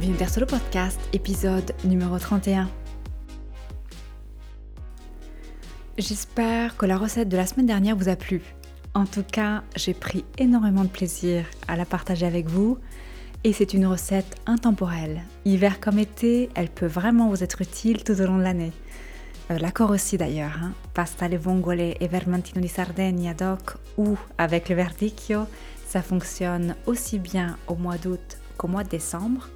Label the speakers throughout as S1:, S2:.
S1: Bienvenue sur le podcast, épisode numéro 31. J'espère que la recette de la semaine dernière vous a plu. En tout cas, j'ai pris énormément de plaisir à la partager avec vous et c'est une recette intemporelle. Hiver comme été, elle peut vraiment vous être utile tout au long de l'année. Euh, L'accord aussi d'ailleurs, hein. pasta alle vongole et vermentino di Sardegna doc ou avec le verdicchio, ça fonctionne aussi bien au mois d'août qu'au mois de décembre.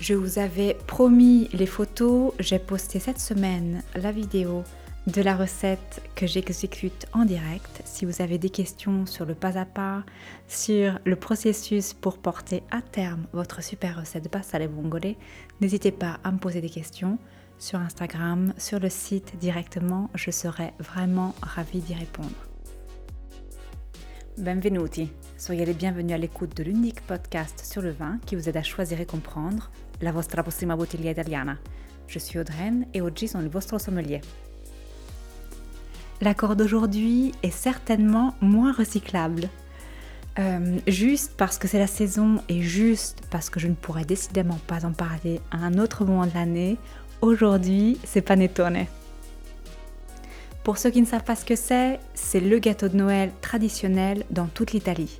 S1: Je vous avais promis les photos, j'ai posté cette semaine la vidéo de la recette que j'exécute en direct. Si vous avez des questions sur le pas à pas, sur le processus pour porter à terme votre super recette de pasta alle vongole, n'hésitez pas à me poser des questions sur Instagram, sur le site directement, je serai vraiment ravie d'y répondre. Benvenuti, soyez les bienvenus à l'écoute de l'unique podcast sur le vin qui vous aide à choisir et comprendre la vostra prossima bottiglia italiana. Je suis Audreyne et oggi sono il vostro sommelier. L'accord d'aujourd'hui est certainement moins recyclable. Euh, juste parce que c'est la saison et juste parce que je ne pourrais décidément pas en parler à un autre moment de l'année, Aujourd'hui, c'est panettone. Pour ceux qui ne savent pas ce que c'est, c'est le gâteau de Noël traditionnel dans toute l'Italie.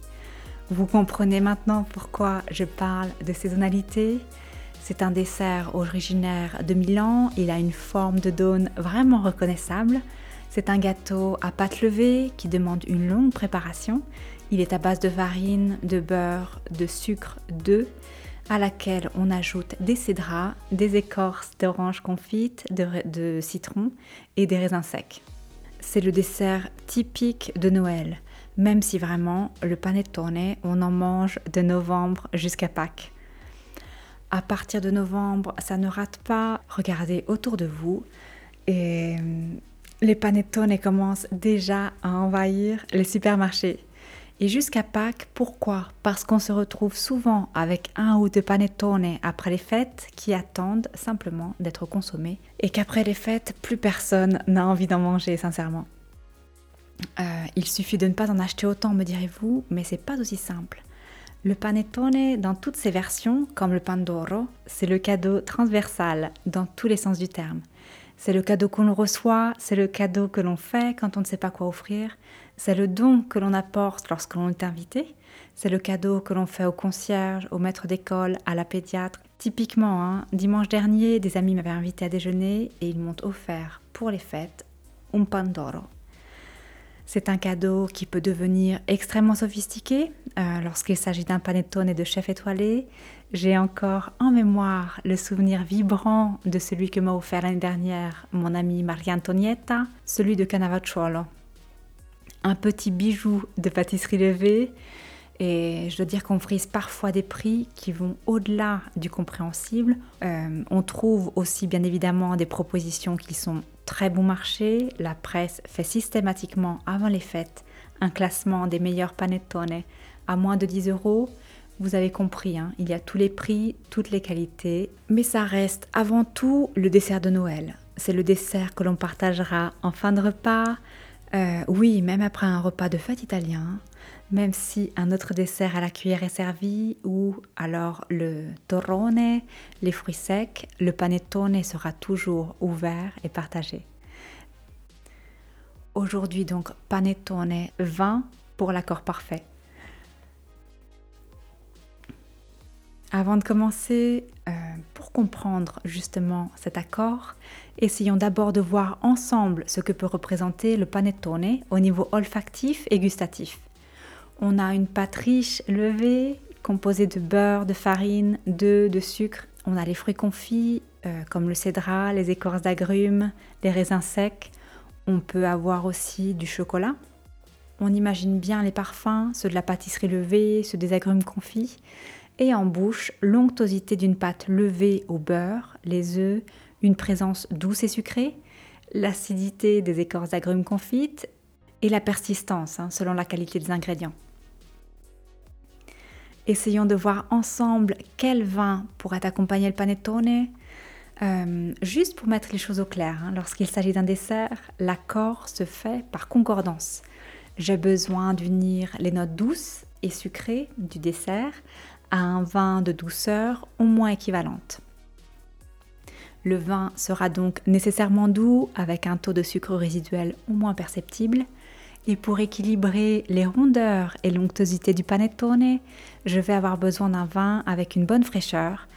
S1: Vous comprenez maintenant pourquoi je parle de saisonnalité. C'est un dessert originaire de Milan, il a une forme de dône vraiment reconnaissable. C'est un gâteau à pâte levée qui demande une longue préparation. Il est à base de farine, de beurre, de sucre, d'œufs à laquelle on ajoute des cédrats, des écorces d'orange confite, de, citron et des raisins secs. C'est le dessert typique de Noël, même si vraiment le panettone, on en mange de novembre jusqu'à Pâques. À partir de novembre, ça ne rate pas. Regardez autour de vous et les panettone commencent déjà à envahir les supermarchés. Et jusqu'à Pâques, pourquoi? Parce qu'on se retrouve souvent avec un ou deux panettone après les fêtes qui attendent simplement d'être consommés et qu'après les fêtes, plus personne n'a envie d'en manger, sincèrement. Euh, il suffit de ne pas en acheter autant, me direz-vous, mais c'est pas aussi simple. Le panettone, dans toutes ses versions, comme le pandoro, c'est le cadeau transversal dans tous les sens du terme. C'est le cadeau qu'on reçoit, c'est le cadeau que l'on fait quand on ne sait pas quoi offrir, c'est le don que l'on apporte lorsque l'on est invité, c'est le cadeau que l'on fait au concierge, au maître d'école, à la pédiatre. Typiquement, hein, dimanche dernier, des amis m'avaient invité à déjeuner et ils m'ont offert pour les fêtes un pandoro. C'est un cadeau qui peut devenir extrêmement sophistiqué euh, lorsqu'il s'agit d'un panettone et de chef étoilé. J'ai encore en mémoire le souvenir vibrant de celui que m'a offert l'année dernière mon amie Maria Antonietta, celui de Canavacciolo un petit bijou de pâtisserie levée. Et je dois dire qu'on frise parfois des prix qui vont au-delà du compréhensible. Euh, on trouve aussi bien évidemment des propositions qui sont très bon marché. La presse fait systématiquement avant les fêtes un classement des meilleurs panettone à moins de 10 euros. Vous avez compris, hein, il y a tous les prix, toutes les qualités, mais ça reste avant tout le dessert de Noël. C'est le dessert que l'on partagera en fin de repas, euh, oui, même après un repas de fête italien, même si un autre dessert à la cuillère est servi, ou alors le torrone, les fruits secs, le panettone sera toujours ouvert et partagé. Aujourd'hui donc panettone 20 pour l'accord parfait. Avant de commencer, euh, pour comprendre justement cet accord, essayons d'abord de voir ensemble ce que peut représenter le panettone au niveau olfactif et gustatif. On a une pâte riche levée, composée de beurre, de farine, d'œufs, de sucre. On a les fruits confits euh, comme le cédrat, les écorces d'agrumes, les raisins secs. On peut avoir aussi du chocolat. On imagine bien les parfums, ceux de la pâtisserie levée, ceux des agrumes confits et en bouche l'onctuosité d'une pâte levée au beurre, les œufs, une présence douce et sucrée, l'acidité des écorces d'agrumes confites et la persistance hein, selon la qualité des ingrédients. Essayons de voir ensemble quel vin pourrait accompagner le panettone. Euh, juste pour mettre les choses au clair, hein, lorsqu'il s'agit d'un dessert, l'accord se fait par concordance. J'ai besoin d'unir les notes douces et sucrées du dessert à un vin de douceur au moins équivalente. Le vin sera donc nécessairement doux avec un taux de sucre résiduel au moins perceptible. Et pour équilibrer les rondeurs et l'onctuosité du panettone, je vais avoir besoin d'un vin avec une bonne fraîcheur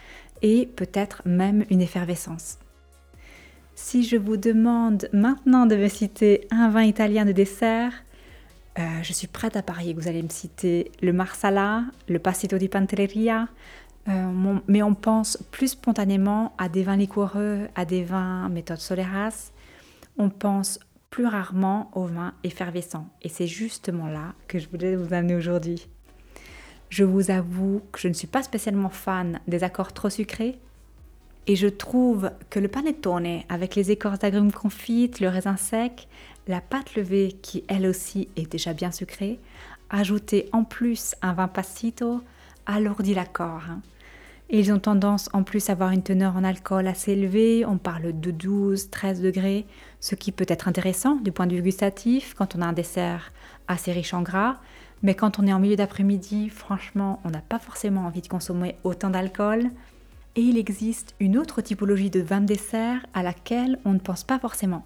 S1: et peut-être même une effervescence. Si je vous demande maintenant de me citer un vin italien de dessert, euh, je suis prête à parier que vous allez me citer le Marsala, le Passito di Pantelleria, euh, mais on pense plus spontanément à des vins liquoreux, à des vins méthode Soleras. On pense plus rarement aux vins effervescents. Et c'est justement là que je voulais vous amener aujourd'hui. Je vous avoue que je ne suis pas spécialement fan des accords trop sucrés, et je trouve que le panettone, avec les écorces d'agrumes confites, le raisin sec, la pâte levée qui elle aussi est déjà bien sucrée, ajouter en plus un vin passito, alourdit l'accord. Ils ont tendance en plus à avoir une teneur en alcool assez élevée, on parle de 12-13 degrés, ce qui peut être intéressant du point de vue gustatif quand on a un dessert assez riche en gras, mais quand on est en milieu d'après-midi, franchement, on n'a pas forcément envie de consommer autant d'alcool. Et il existe une autre typologie de vin de dessert à laquelle on ne pense pas forcément.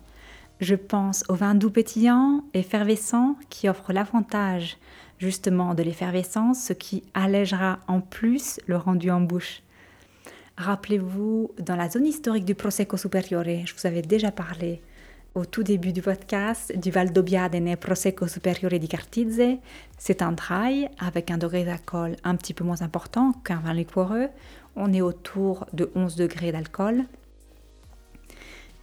S1: Je pense au vin doux pétillant, effervescent, qui offre l'avantage justement de l'effervescence, ce qui allégera en plus le rendu en bouche. Rappelez-vous, dans la zone historique du Prosecco Superiore, je vous avais déjà parlé au tout début du podcast du Val d'Obiadene Prosecco Superiore di Cartizze. C'est un dry avec un degré d'alcool un petit peu moins important qu'un vin liquoreux. On est autour de 11 degrés d'alcool.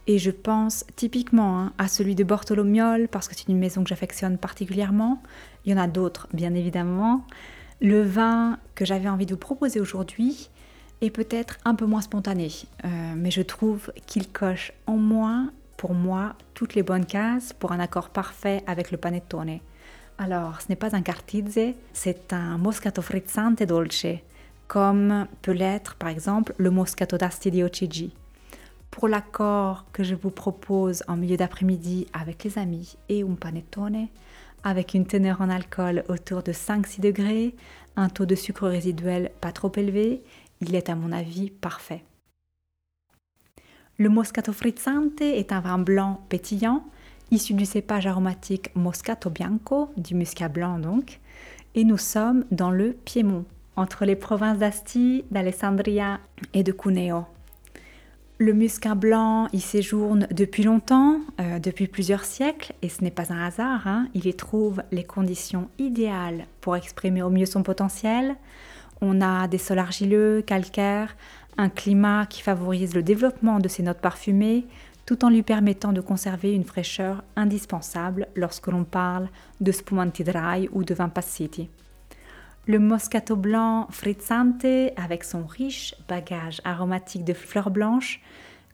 S1: Et je pense typiquement hein, à celui de Bortolomiol parce que c'est une maison que j'affectionne particulièrement. Il y en a d'autres, bien évidemment. Le vin que j'avais envie de vous proposer aujourd'hui est peut-être un peu moins spontané, euh, mais je trouve qu'il coche en moins pour moi toutes les bonnes cases pour un accord parfait avec le panettone. Alors, ce n'est pas un cartizze, c'est un moscato frizzante dolce, comme peut l'être par exemple le moscato d'Asti di. Pour l'accord que je vous propose en milieu d'après-midi avec les amis et un panettone, avec une teneur en alcool autour de 5-6 degrés, un taux de sucre résiduel pas trop élevé, il est à mon avis parfait. Le Moscato Frizzante est un vin blanc pétillant, issu du cépage aromatique Moscato Bianco, du muscat blanc donc, et nous sommes dans le Piémont, entre les provinces d'Asti, d'Alessandria et de Cuneo. Le muscat blanc y séjourne depuis longtemps, euh, depuis plusieurs siècles, et ce n'est pas un hasard, hein. il y trouve les conditions idéales pour exprimer au mieux son potentiel. On a des sols argileux, calcaires, un climat qui favorise le développement de ces notes parfumées tout en lui permettant de conserver une fraîcheur indispensable lorsque l'on parle de spumanti dry ou de vin passiti. Le moscato blanc frizzante, avec son riche bagage aromatique de fleurs blanches,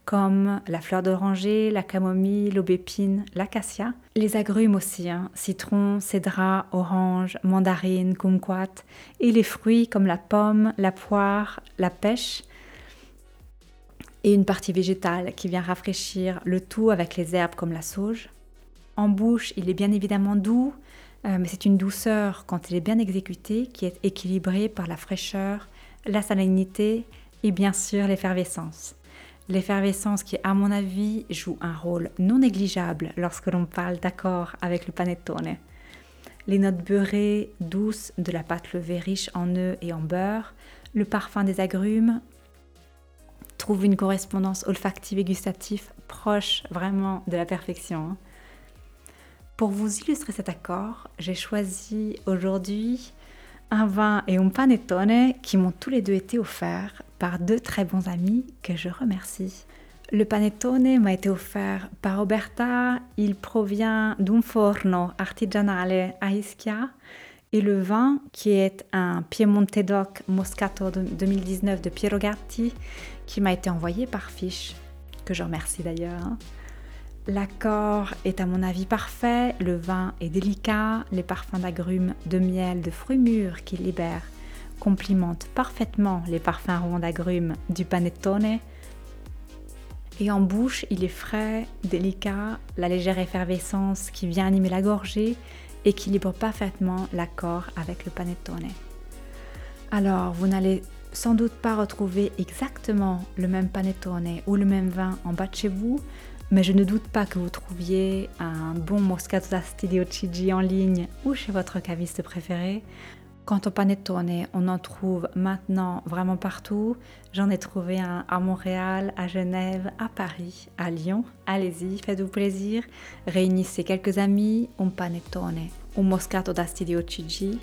S1: comme la fleur d'oranger, la camomille, l'aubépine, l'acacia. Les agrumes aussi, hein, citron, cédra, orange, mandarine, kumquat, et les fruits comme la pomme, la poire, la pêche, et une partie végétale qui vient rafraîchir le tout avec les herbes comme la sauge. En bouche, il est bien évidemment doux, euh, mais c'est une douceur quand il est bien exécuté qui est équilibrée par la fraîcheur, la salinité et bien sûr l'effervescence. L'effervescence qui, à mon avis, joue un rôle non négligeable lorsque l'on parle d'accord avec le panettone. Les notes beurrées, douces de la pâte levée riche en œufs et en beurre, le parfum des agrumes, trouve une correspondance olfactive et gustative proche vraiment de la perfection. Pour vous illustrer cet accord, j'ai choisi aujourd'hui un vin et un panettone qui m'ont tous les deux été offerts par deux très bons amis que je remercie. Le panettone m'a été offert par Roberta, il provient d'un forno artigianale a Ischia et le vin qui est un Piemonte Doc Moscato 2019 de Piero Gatti qui m'a été envoyé par fiche, que je remercie d'ailleurs. L'accord est à mon avis parfait, le vin est délicat, les parfums d'agrumes, de miel, de fruits mûrs qu'il libère complimentent parfaitement les parfums ronds d'agrumes du panettone. Et en bouche, il est frais, délicat, la légère effervescence qui vient animer la gorgée équilibre parfaitement l'accord avec le panettone. Alors, vous n'allez sans doute pas retrouver exactement le même panettone ou le même vin en bas de chez vous, mais je ne doute pas que vous trouviez un bon Moscato d'Astidio Chigi en ligne ou chez votre caviste préféré. Quant au panettone, on en trouve maintenant vraiment partout. J'en ai trouvé un à Montréal, à Genève, à Paris, à Lyon. Allez-y, faites-vous plaisir. Réunissez quelques amis, un panettone, un Moscato d'Astidio Chigi.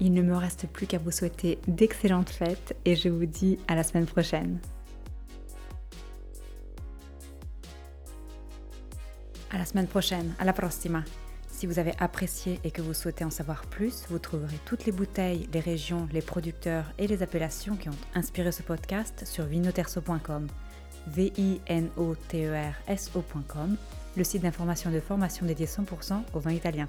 S1: Il ne me reste plus qu'à vous souhaiter d'excellentes fêtes et je vous dis à la semaine prochaine. À la semaine prochaine, à la prossima. Si vous avez apprécié et que vous souhaitez en savoir plus, vous trouverez toutes les bouteilles, les régions, les producteurs et les appellations qui ont inspiré ce podcast sur vinoterso.com, v i n o t e r s le site d'information et de formation dédié 100% au vin italien.